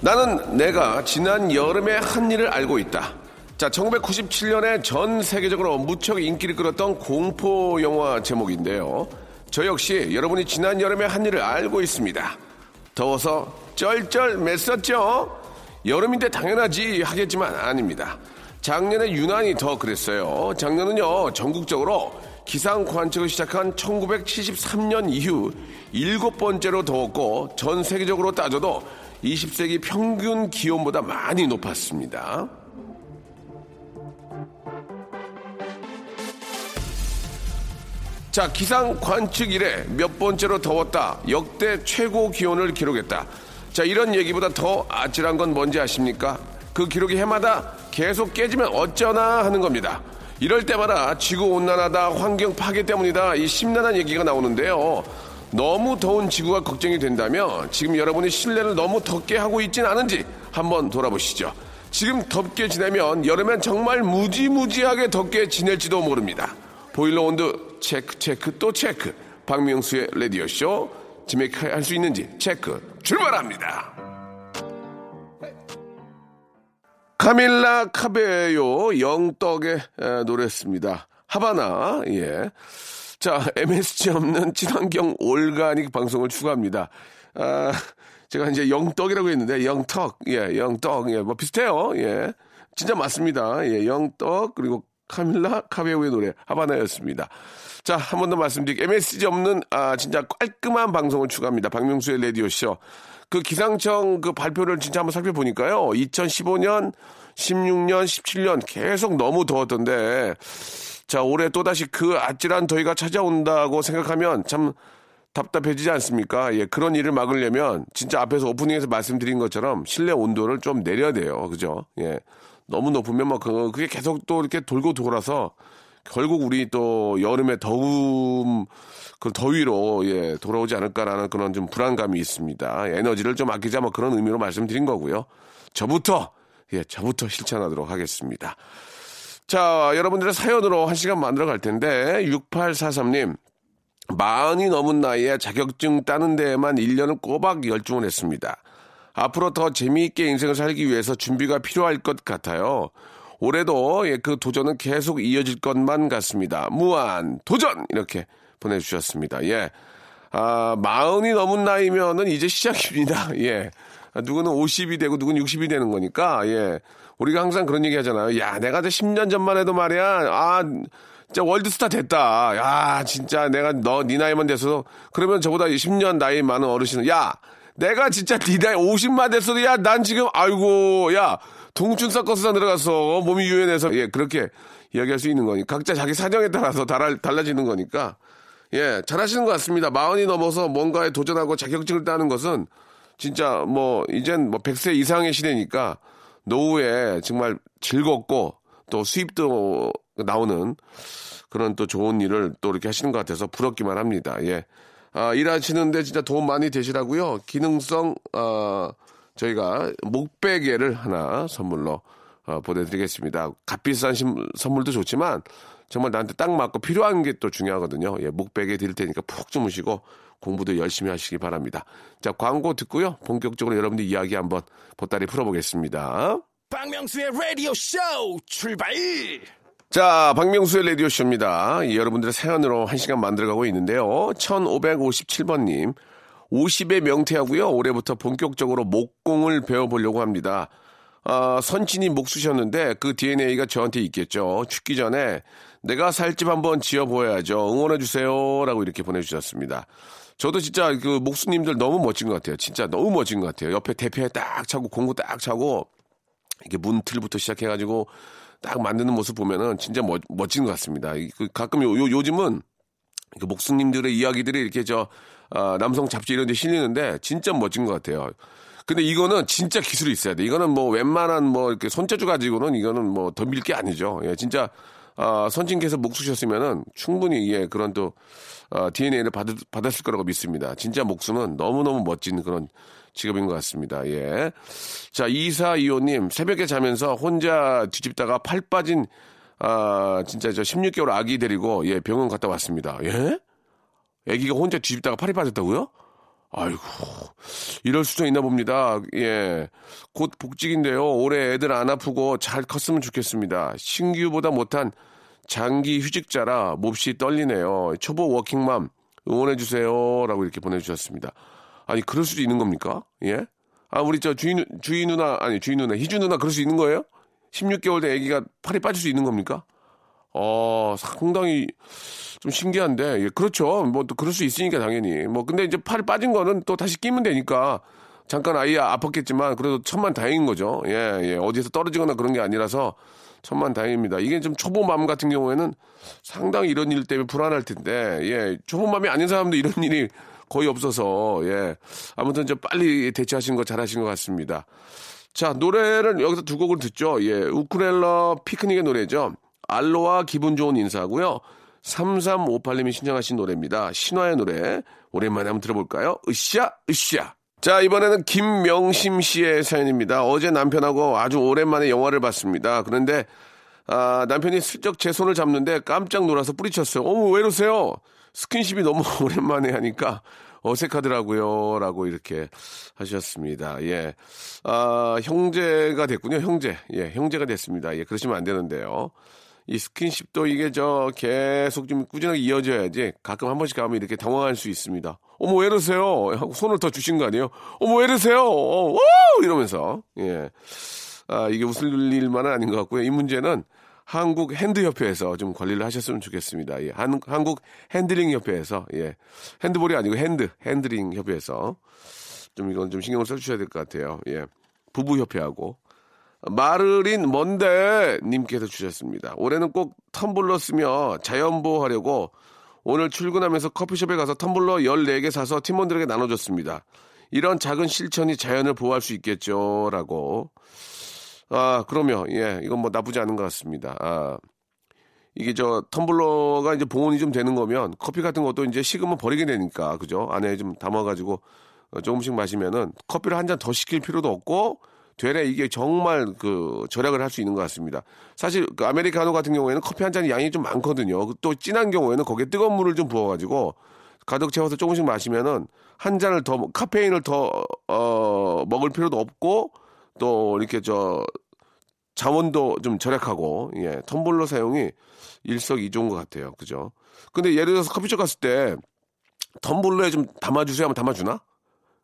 나는 내가 지난 여름에 한 일을 알고 있다 자 1997년에 전 세계적으로 무척 인기를 끌었던 공포 영화 제목인데요 저 역시 여러분이 지난 여름에 한 일을 알고 있습니다 더워서 쩔쩔 맸었죠? 여름인데 당연하지 하겠지만 아닙니다. 작년에 유난히 더 그랬어요. 작년은요, 전국적으로 기상 관측을 시작한 1973년 이후 일곱 번째로 더웠고 전 세계적으로 따져도 20세기 평균 기온보다 많이 높았습니다. 자, 기상 관측 이래 몇 번째로 더웠다. 역대 최고 기온을 기록했다. 자, 이런 얘기보다 더 아찔한 건 뭔지 아십니까? 그 기록이 해마다 계속 깨지면 어쩌나 하는 겁니다. 이럴 때마다 지구 온난화다, 환경 파괴 때문이다, 이 심란한 얘기가 나오는데요. 너무 더운 지구가 걱정이 된다면 지금 여러분이 실내를 너무 덥게 하고 있진 않은지 한번 돌아보시죠. 지금 덥게 지내면 여름엔 정말 무지무지하게 덥게 지낼지도 모릅니다. 보일러 온도 체크 체크 또 체크 박명수의 라디오 쇼 지맥할 수 있는지 체크 출발합니다 카밀라 카베요 영떡의 에, 노래였습니다 하바나 예. 자 MSG 없는 친환경 올가닉 방송을 추가합니다 아, 제가 이제 영떡이라고 했는데 영턱 예 영떡 예 뭐 비슷해요 예 진짜 맞습니다 예 영떡 그리고 카밀라 카베오의 노래 하바나였습니다. 자, 한 번 더 말씀드릴게요. MSG 없는 아 진짜 깔끔한 방송을 추가합니다. 박명수의 라디오 쇼. 그 기상청 그 발표를 진짜 한번 살펴보니까요. 2015년, 16년, 17년 계속 너무 더웠던데 자, 올해 또다시 그 아찔한 더위가 찾아온다고 생각하면 참 답답해지지 않습니까? 예, 그런 일을 막으려면 진짜 앞에서 오프닝에서 말씀드린 것처럼 실내 온도를 좀 내려야 돼요. 그죠? 예. 너무 높으면 막 그, 그게 계속 또 이렇게 돌고 돌아서 결국 우리 또 여름에 더움 그 더위로 예 돌아오지 않을까라는 그런 좀 불안감이 있습니다. 에너지를 좀 아끼자 뭐 그런 의미로 말씀드린 거고요. 저부터 예 저부터 실천하도록 하겠습니다. 자 여러분들의 사연으로 한 시간 만들어 갈 텐데 6843님 마흔이 넘은 나이에 자격증 따는 데에만 1년을 꼬박 열중을 했습니다. 앞으로 더 재미있게 인생을 살기 위해서 준비가 필요할 것 같아요. 올해도 예, 그 도전은 계속 이어질 것만 같습니다. 무한 도전! 이렇게 보내주셨습니다. 예. 아, 마흔이 넘은 나이면은 이제 시작입니다. 예. 누구는 50이 되고 누구는 60이 되는 거니까, 예. 우리가 항상 그런 얘기 하잖아요. 야, 내가 10년 전만 해도 말이야, 아, 진짜 월드스타 됐다. 야, 진짜 내가 너, 네 나이만 돼서, 그러면 저보다 10년 나이 많은 어르신은, 야, 내가 진짜 네 나이 50만 됐어도, 야, 난 지금, 아이고, 야, 동춘 사커스사 들어가서 몸이 유연해서, 예, 그렇게 이야기할 수 있는 거니까. 각자 자기 사정에 따라서 달라, 달라지는 거니까. 예, 잘하시는 것 같습니다. 마흔이 넘어서 뭔가에 도전하고 자격증을 따는 것은 진짜 뭐, 이젠 뭐 100세 이상의 시대니까 노후에 정말 즐겁고 또 수입도 나오는 그런 또 좋은 일을 또 이렇게 하시는 것 같아서 부럽기만 합니다. 예. 아, 일하시는데 진짜 도움 많이 되시라고요. 기능성, 어, 저희가 목베개를 하나 선물로 어, 보내드리겠습니다. 값비싼 심, 선물도 좋지만 정말 나한테 딱 맞고 필요한 게 또 중요하거든요. 예, 목베개 드릴 테니까 푹 주무시고 공부도 열심히 하시기 바랍니다. 자, 광고 듣고요. 본격적으로 여러분들 이야기 한번 보따리 풀어보겠습니다. 박명수의 라디오 쇼 출발! 자, 박명수의 라디오쇼입니다. 예, 여러분들의 사연으로 한 시간 만들어가고 있는데요. 1557번님. 50에 명퇴하고요. 올해부터 본격적으로 목공을 배워보려고 합니다. 아, 선친이 목 쑤셨는데 그 DNA가 저한테 있겠죠. 죽기 전에 내가 살 집 한번 지어보아야죠. 응원해주세요. 라고 이렇게 보내주셨습니다. 저도 진짜 그 목수님들 너무 멋진 것 같아요. 진짜 너무 멋진 것 같아요. 옆에 대패 딱 차고 공구 딱 차고 이게 문틀부터 시작해가지고 딱 만드는 모습 보면은 진짜 멋, 멋진 것 같습니다. 그 가끔 요, 요, 요즘은 그 목수님들의 이야기들이 이렇게 저, 아, 남성 잡지 이런 데 실리는데 진짜 멋진 것 같아요. 근데 이거는 진짜 기술이 있어야 돼. 이거는 뭐 웬만한 뭐 이렇게 손재주 가지고는 이거는 뭐 덤빌 게 아니죠. 예, 진짜 아, 선진께서 목 쓰셨으면은 충분히 예, 그런 또 어, DNA를 받, 받았을 거라고 믿습니다. 진짜 목수는 너무너무 멋진 그런 직업인 것 같습니다. 예. 자, 2425님, 새벽에 자면서 혼자 뒤집다가 팔 빠진, 아, 진짜 저 16개월 아기 데리고, 예, 병원 갔다 왔습니다. 예? 아기가 혼자 뒤집다가 팔이 빠졌다고요? 아이고, 이럴 수도 있나 봅니다. 예. 곧 복직인데요. 올해 애들 안 아프고 잘 컸으면 좋겠습니다. 신규보다 못한 장기 휴직자라 몹시 떨리네요. 초보 워킹맘 응원해주세요. 라고 이렇게 보내주셨습니다. 아니, 그럴 수도 있는 겁니까? 예? 아, 우리 저 주인, 주인 누나, 아니, 주인 누나, 희주 누나 그럴 수 있는 거예요? 16개월 된 애기가 팔이 빠질 수 있는 겁니까? 어, 상당히 좀 신기한데, 예, 그렇죠. 뭐 또 그럴 수 있으니까 당연히. 뭐 근데 이제 팔이 빠진 거는 또 다시 끼면 되니까 잠깐 아이 아팠겠지만 그래도 천만 다행인 거죠. 예, 예. 어디서 떨어지거나 그런 게 아니라서 천만 다행입니다. 이게 좀 초보맘 같은 경우에는 상당히 이런 일 때문에 불안할 텐데, 예. 초보맘이 아닌 사람도 이런 일이 거의 없어서, 예. 아무튼 좀 빨리 대처하신 거 잘하신 것 같습니다. 자, 노래를 여기서 두 곡을 듣죠. 예. 우크렐러 피크닉의 노래죠. 알로와 기분 좋은 인사하고요. 3358님이 신청하신 노래입니다. 신화의 노래. 오랜만에 한번 들어볼까요? 으쌰, 으쌰. 자, 이번에는 김명심 씨의 사연입니다. 어제 남편하고 아주 오랜만에 영화를 봤습니다. 그런데, 아, 남편이 슬쩍 제 손을 잡는데 깜짝 놀라서 뿌리쳤어요. 어머, 왜 이러세요? 스킨십이 너무 오랜만에 하니까 어색하더라고요. 라고 이렇게 하셨습니다. 예. 아, 형제가 됐군요. 형제. 예, 형제가 됐습니다. 예, 그러시면 안 되는데요. 이 스킨십도 이게 저 계속 좀 꾸준하게 이어져야지 가끔 한 번씩 가면 이렇게 당황할 수 있습니다. 어머 왜 이러세요? 하고 손을 더 주신 거 아니에요? 어머 왜 이러세요? 어, 오! 이러면서 예. 아 이게 웃을 일만은 아닌 것 같고요. 이 문제는 한국 핸드협회에서 좀 관리를 하셨으면 좋겠습니다. 예. 한, 한국 핸드링 협회에서 예. 핸드볼이 아니고 핸드 핸드링 협회에서 좀 이건 좀 신경을 써주셔야 될 것 같아요. 예. 부부 협회하고 마르린 먼데 님께서 주셨습니다. 올해는 꼭 텀블러 쓰며 자연보호 하려고 오늘 출근하면서 커피숍에 가서 텀블러 14개 사서 팀원들에게 나눠줬습니다. 이런 작은 실천이 자연을 보호할 수 있겠죠. 라고. 아, 그러면, 예, 이건 뭐 나쁘지 않은 것 같습니다. 아, 이게 저 텀블러가 이제 보온이 좀 되는 거면 커피 같은 것도 이제 식으면 버리게 되니까, 그죠? 안에 좀 담아가지고 조금씩 마시면은 커피를 한 잔 더 시킬 필요도 없고 되레 이게 정말 그 절약을 할 수 있는 것 같습니다. 사실 그 아메리카노 같은 경우에는 커피 한 잔이 양이 좀 많거든요. 또 진한 경우에는 거기에 뜨거운 물을 좀 부어가지고 가득 채워서 조금씩 마시면은 한 잔을 더 카페인을 더 어, 먹을 필요도 없고 또 이렇게 저 자원도 좀 절약하고 예 텀블러 사용이 일석이조인 것 같아요. 그죠? 근데 예를 들어서 커피숍 갔을 때 텀블러에 좀 담아주세요 하면 담아주나?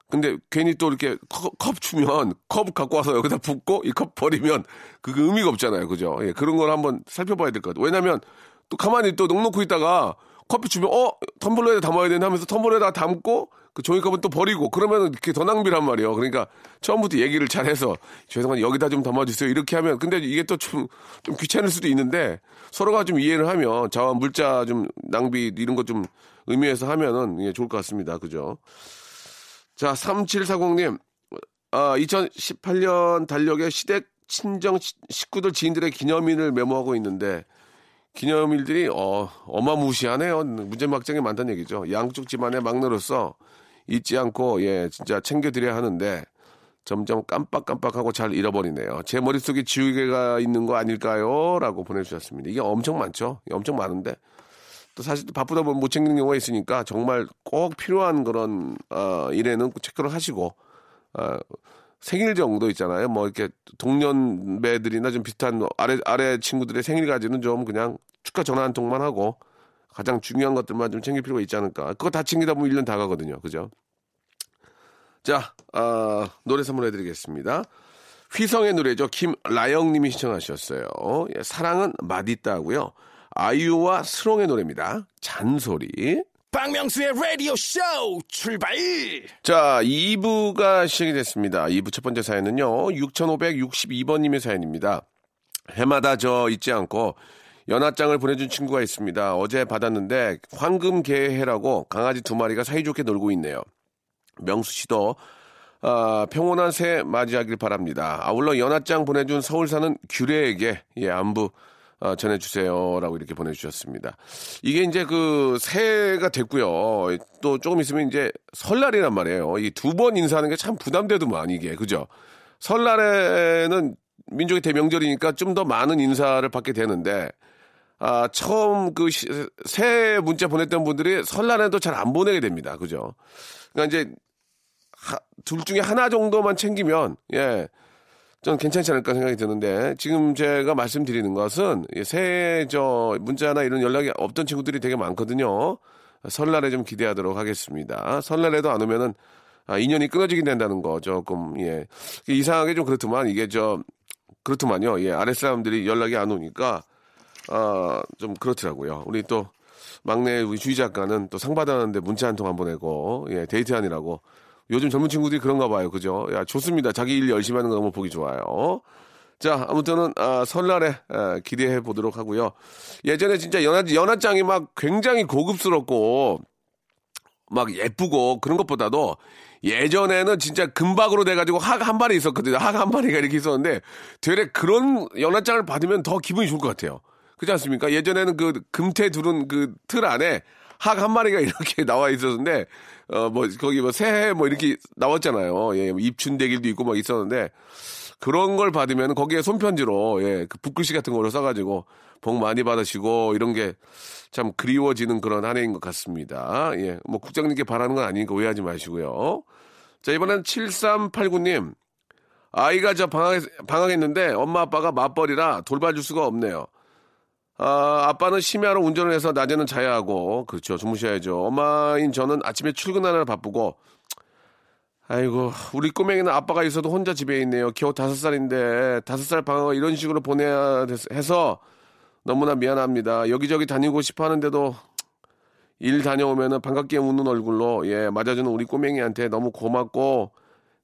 근데 괜히 또 이렇게 컵, 컵 주면 컵 갖고 와서 여기다 붓고 이 컵 버리면 그게 의미가 없잖아요. 그죠? 예, 그런 걸 한번 살펴봐야 될 것 같아요. 왜냐면 또 가만히 또 넉넉히 있다가 커피 주면 어 텀블러에 담아야 되나 하면서 텀블러에다 담고 그 종이컵은 또 버리고 그러면 이렇게 더 낭비란 말이에요. 그러니까 처음부터 얘기를 잘해서 죄송한 여기다 좀 담아주세요. 이렇게 하면 근데 이게 또좀좀 귀찮을 수도 있는데 서로가 좀 이해를 하면 자원 물자 좀 낭비 이런 거좀 의미해서 하면은 예, 좋을 것 같습니다. 그죠? 자, 3740님, 아, 2018년 달력에 시댁 친정 식구들 지인들의 기념일을 메모하고 있는데 기념일들이 어, 어마무시하네요. 문제막장이 많다는 얘기죠. 양쪽 집안의 막내로서 잊지 않고 예 진짜 챙겨드려야 하는데 점점 깜빡깜빡하고 잘 잃어버리네요. 제 머릿속에 지우개가 있는 거 아닐까요? 라고 보내주셨습니다. 이게 엄청 많죠. 엄청 많은데 또 사실 바쁘다 보면 못 챙기는 경우가 있으니까 정말 꼭 필요한 그런 어, 일에는 체크를 하시고 어, 생일 정도 있잖아요. 뭐 이렇게 동년배들이나 좀 비슷한 아래 아래 친구들의 생일 가지는 좀 그냥 축하 전화 한 통만 하고 가장 중요한 것들만 좀 챙길 필요가 있지 않을까. 그거 다 챙기다 보면 1년 다 가거든요. 그죠? 자, 어, 노래 선물해 드리겠습니다. 휘성의 노래죠. 김라영 님이 신청하셨어요. 예, 사랑은 맛있다고요. 아이유와 스롱의 노래입니다. 잔소리. 박명수의 라디오 쇼 출발! 자, 2부가 시작이 됐습니다. 2부 첫 번째 사연은요. 6562번님의 사연입니다. 해마다 저 잊지 않고 연하장을 보내준 친구가 있습니다. 어제 받았는데 황금개해라고 강아지 두 마리가 사이좋게 놀고 있네요. 명수 씨도 아, 평온한 새해 맞이하길 바랍니다. 아울러 연하장 보내준 서울 사는 규례에게 예, 안부 어, 전해주세요라고 이렇게 보내주셨습니다. 이게 이제 그 새해가 됐고요. 또 조금 있으면 이제 설날이란 말이에요. 이 두 번 인사하는 게 참 부담되더만 이게 그죠? 설날에는 민족의 대명절이니까 좀 더 많은 인사를 받게 되는데 아, 처음 그새 문자 보냈던 분들이 설날에도 잘 안 보내게 됩니다. 그죠? 그러니까 이제 하, 둘 중에 하나 정도만 챙기면 예. 좀 괜찮지 않을까 생각이 드는데 지금 제가 말씀드리는 것은 새해 저 문자나 이런 연락이 없던 친구들이 되게 많거든요. 설날에 좀 기대하도록 하겠습니다. 설날에도 안 오면은 아, 인연이 끊어지게 된다는 거 조금 예 이상하게 좀 그렇더만 이게 저 그렇더만요. 예 아랫 사람들이 연락이 안 오니까 아좀 그렇더라고요. 우리 또 막내 우리 주희 작가는 또 상 받았는데 문자 한 통 안 보내고 예 데이트하느라고 요즘 젊은 친구들이 그런가 봐요. 그죠? 야, 좋습니다. 자기 일 열심히 하는 거 너무 보기 좋아요. 자, 아무튼 아, 설날에 아, 기대해 보도록 하고요. 예전에 진짜 연하, 연하장이 막 굉장히 고급스럽고 막 예쁘고 그런 것보다도 예전에는 진짜 금박으로 돼가지고 학 한 마리 있었거든요. 학 한 마리가 이렇게 있었는데 되레 그런 연하장을 받으면 더 기분이 좋을 것 같아요. 그렇지 않습니까? 예전에는 그 금태 두른 그 틀 안에 학 한 마리가 이렇게 나와 있었는데 어, 뭐, 거기 뭐 새해 뭐 이렇게 나왔잖아요. 예, 뭐 입춘대길도 있고 막 있었는데, 그런 걸 받으면 거기에 손편지로, 예, 그 붓글씨 같은 걸로 써가지고, 복 많이 받으시고, 이런 게 참 그리워지는 그런 한 해인 것 같습니다. 예, 뭐 국장님께 바라는 건 아니니까 오해하지 마시고요. 자, 이번엔 7389님. 아이가 저 방학, 방학했는데 엄마 아빠가 맞벌이라 돌봐줄 수가 없네요. 아, 아빠는 심야로 운전을 해서 낮에는 자야 하고, 그렇죠. 주무셔야죠. 엄마인 저는 아침에 출근하느라 바쁘고, 아이고, 우리 꼬맹이는 아빠가 있어도 혼자 집에 있네요. 겨우 다섯 살인데, 다섯 살 방학을 이런 식으로 보내야 해서 너무나 미안합니다. 여기저기 다니고 싶어 하는데도 일 다녀오면은 반갑게 웃는 얼굴로, 예, 맞아주는 우리 꼬맹이한테 너무 고맙고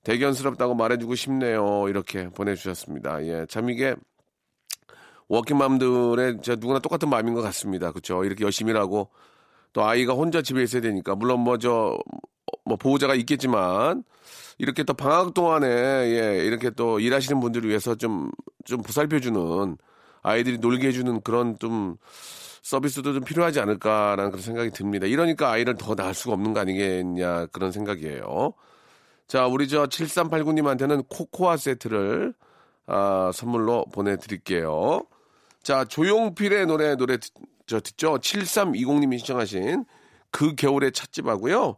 대견스럽다고 말해주고 싶네요. 이렇게 보내주셨습니다. 예, 참 이게 워킹맘들의 저 누구나 똑같은 마음인 것 같습니다. 그렇죠? 이렇게 열심히 일하고 또 아이가 혼자 집에 있어야 되니까 물론 뭐저뭐 보호자가 있겠지만 이렇게 또 방학 동안에 예 이렇게 또 일하시는 분들을 위해서 좀좀 보살펴주는 아이들이 놀게 해주는 그런 좀 서비스도 좀 필요하지 않을까라는 그런 생각이 듭니다. 이러니까 아이를 더 낳을 수가 없는 거 아니겠냐 그런 생각이에요. 자, 우리 저 7389님한테는 코코아 세트를 아, 선물로 보내드릴게요. 자, 조용필의 노래, 노래, 듣, 저, 듣죠? 7320님이 신청하신 그 겨울의 찻집하고요.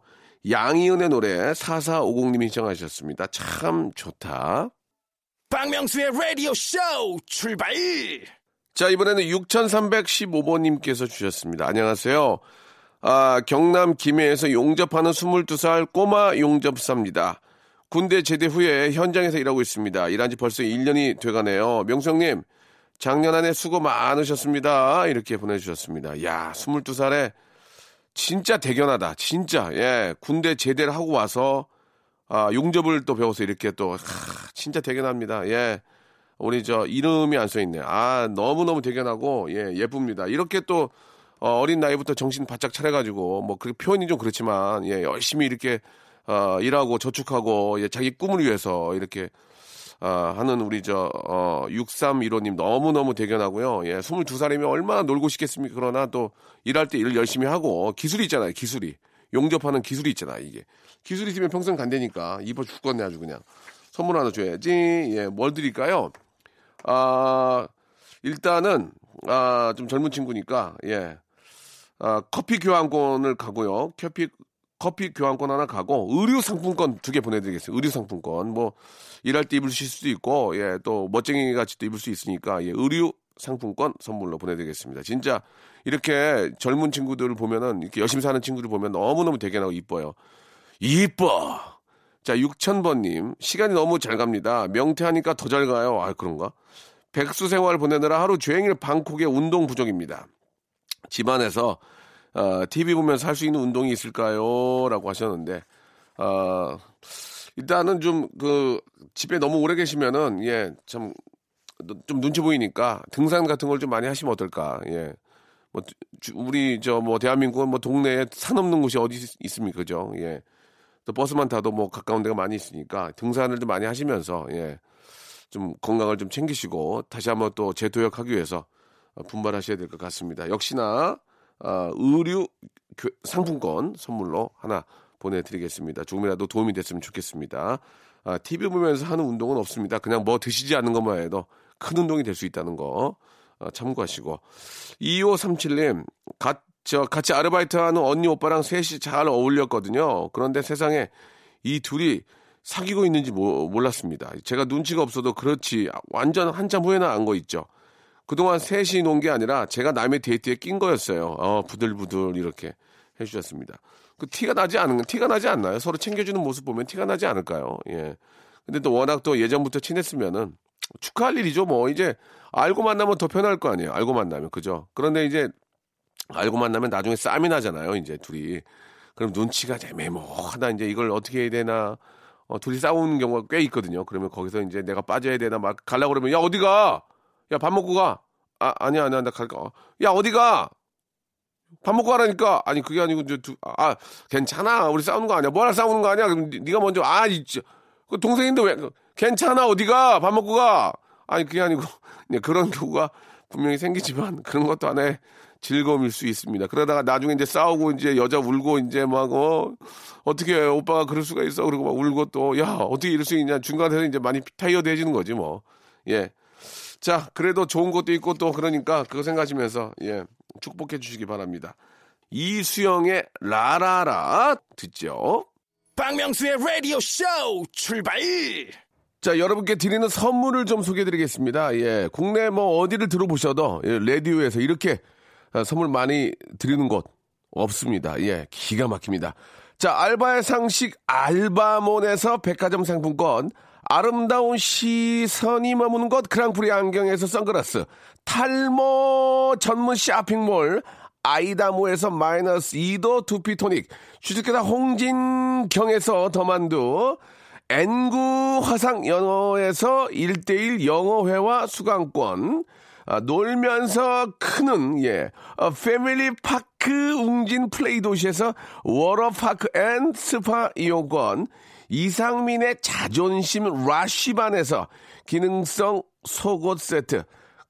양희은의 노래 4450님이 신청하셨습니다. 참 좋다. 박명수의 라디오 쇼 출발! 자, 이번에는 6315번님께서 주셨습니다. 안녕하세요. 아, 경남 김해에서 용접하는 22살 꼬마 용접사입니다. 군대 제대 후에 현장에서 일하고 있습니다. 일한 지 벌써 1년이 돼가네요. 명성님, 작년 한 해 수고 많으셨습니다. 이렇게 보내주셨습니다. 야, 22살에 진짜 대견하다. 진짜. 예. 군대 제대를 하고 와서, 아, 용접을 또 배워서 이렇게 또, 하, 진짜 대견합니다. 예. 우리 저 이름이 안 써 있네. 아, 너무너무 대견하고, 예, 예쁩니다. 이렇게 또, 어, 어린 나이부터 정신 바짝 차려가지고, 뭐, 그 표현이 좀 그렇지만, 예, 열심히 이렇게, 어, 일하고 저축하고, 예, 자기 꿈을 위해서 이렇게, 아, 하는 우리 저, 어, 6315님 너무너무 대견하고요. 예, 22살이면 얼마나 놀고 싶겠습니까? 그러나 또 일할 때 일을 열심히 하고 기술이 있잖아요. 기술이. 용접하는 기술이 있잖아, 이게. 기술이 있으면 평생 간다니까. 입어 죽겠네, 아주 그냥. 선물 하나 줘야지. 예, 뭘 드릴까요? 아, 일단은, 아, 좀 젊은 친구니까, 예. 아, 커피 교환권을 가고요. 커피, 커피 교환권 하나 가고 의류 상품권 두 개 보내드리겠습니다. 의류 상품권 뭐 일할 때 입을 수도 있고 예 또 멋쟁이 같이 또 입을 수 있으니까 예 의류 상품권 선물로 보내드리겠습니다. 진짜 이렇게 젊은 친구들을 보면은 이렇게 열심히 사는 친구들 보면 너무너무 대견하고 이뻐요. 이뻐. 자 6000번님 시간이 너무 잘 갑니다. 명태하니까 더 잘 가요. 아 그런가? 백수 생활 보내느라 하루 종일 방콕의 운동 부족입니다. 집안에서 어, TV 보면서 할 수 있는 운동이 있을까요? 라고 하셨는데, 어, 일단은 좀, 그, 집에 너무 오래 계시면은, 예, 참, 좀 눈치 보이니까 등산 같은 걸 좀 많이 하시면 어떨까, 예. 뭐, 주, 우리, 저, 뭐, 대한민국은 뭐, 동네에 산 없는 곳이 어디 있습니까? 그죠? 예. 또 버스만 타도 뭐 가까운 데가 많이 있으니까 등산을 좀 많이 하시면서 예. 좀 건강을 좀 챙기시고 다시 한번 또 재도약하기 위해서 분발하셔야 될 것 같습니다. 역시나 어, 의류 상품권 선물로 하나 보내드리겠습니다. 조금이라도 도움이 됐으면 좋겠습니다. 아, TV 보면서 하는 운동은 없습니다. 그냥 뭐 드시지 않는 것만 해도 큰 운동이 될 수 있다는 거 어, 참고하시고 2537님 갓, 저 같이 아르바이트하는 언니 오빠랑 셋이 잘 어울렸거든요. 그런데 세상에 이 둘이 사귀고 있는지 모, 몰랐습니다. 제가 눈치가 없어도 그렇지 완전 한참 후에나 안 거 있죠. 그동안 셋이 논 게 아니라 제가 남의 데이트에 낀 거였어요. 어, 부들부들 이렇게 해주셨습니다. 그 티가 나지 않은 티가 나지 않나요? 서로 챙겨주는 모습 보면 티가 나지 않을까요? 예. 근데 또 워낙 또 예전부터 친했으면은 축하할 일이죠. 뭐 이제 알고 만나면 더 편할 거 아니에요. 알고 만나면 그죠? 그런데 이제 알고 만나면 나중에 싸움이 나잖아요. 이제 둘이 그럼 눈치가 애매모하다 이제 이걸 어떻게 해야 되나 어, 둘이 싸우는 경우가 꽤 있거든요. 그러면 거기서 이제 내가 빠져야 되나 막 갈라 그러면 야 어디가? 야 밥 먹고 가. 아 아니야 아니야 나 갈까. 야 어디 가? 밥 먹고 가라니까. 아니 그게 아니고 이제 두, 아 괜찮아. 우리 싸우는 거 아니야. 뭐하러 싸우는 거 아니야. 그럼 네가 먼저 아 있지. 그 동생인데 왜 괜찮아 어디 가 밥 먹고 가. 아니 그게 아니고 그런 경우가 분명히 생기지만 그런 것도 하나의 즐거움일 수 있습니다. 그러다가 나중에 이제 싸우고 이제 여자 울고 이제 막 어, 어떻게 오빠가 그럴 수가 있어 그러고 막 울고 또 야 어떻게 이럴 수 있냐 중간에서 이제 많이 타이어돼지는 거지 뭐 예. 자 그래도 좋은 것도 있고 또 그러니까 그거 생각하시면서 예 축복해 주시기 바랍니다. 이수영의 라라라 듣죠. 박명수의 라디오 쇼 출발! 자, 여러분께 드리는 선물을 좀 소개해 드리겠습니다. 예. 국내 뭐 어디를 들어보셔도 예, 라디오에서 이렇게 어, 선물 많이 드리는 곳 없습니다. 예. 기가 막힙니다. 자, 알바의 상식 알바몬에서 백화점 상품권, 아름다운 시선이 머무는 곳 그랑프리 안경에서 선글라스, 탈모 전문 쇼핑몰 아이다모에서 마이너스 2도 두피토닉, 주식회사 홍진경에서 더만두, N구 화상 영어에서 1대1 영어회화 수강권, 아, 놀면서 크는, 예, 어, family park 웅진 플레이 도시에서 워터파크 and 스파 이용권, 이상민의 자존심 라쉬반에서 기능성 속옷 세트,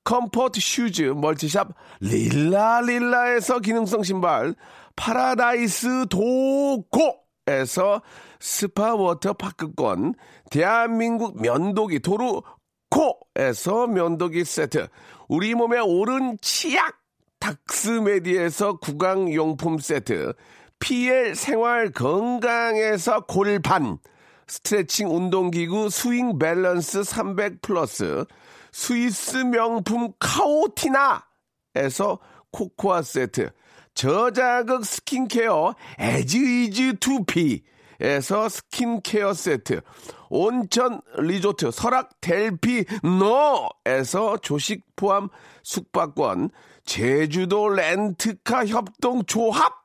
comfort shoes multi shop 릴라릴라에서 기능성 신발 파라다이스 도고에서 스파 워터 파크권 대한민국 면도기 도루코에서 면도기 세트 우리 몸의 오른 치약 닥스메디에서 구강용품 세트 PL 생활 건강에서 골반 스트레칭 운동기구 스윙 밸런스 300 플러스 스위스 명품 카오티나에서 코코아 세트, 저자극 스킨케어 에즈이즈 투피에서 스킨케어 세트, 온천 리조트 설악 델피 노에서 조식 포함 숙박권, 제주도 렌트카 협동 조합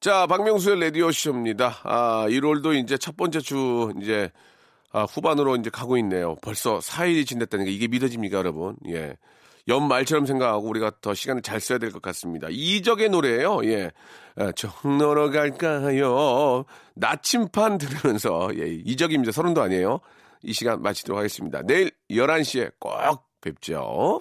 자, 박명수의 라디오쇼입니다. 아, 1월도 이제 첫 번째 주, 이제, 아, 후반으로 이제 가고 있네요. 벌써 4일이 지났다는 게 이게 믿어집니까, 여러분? 예. 연말처럼 생각하고 우리가 더 시간을 잘 써야 될 것 같습니다. 이적의 노래예요 예. 아, 정로로 갈까요? 나침판 들으면서, 예, 이적입니다. 서른도 아니에요. 이 시간 마치도록 하겠습니다. 내일 11시에 꼭 뵙죠.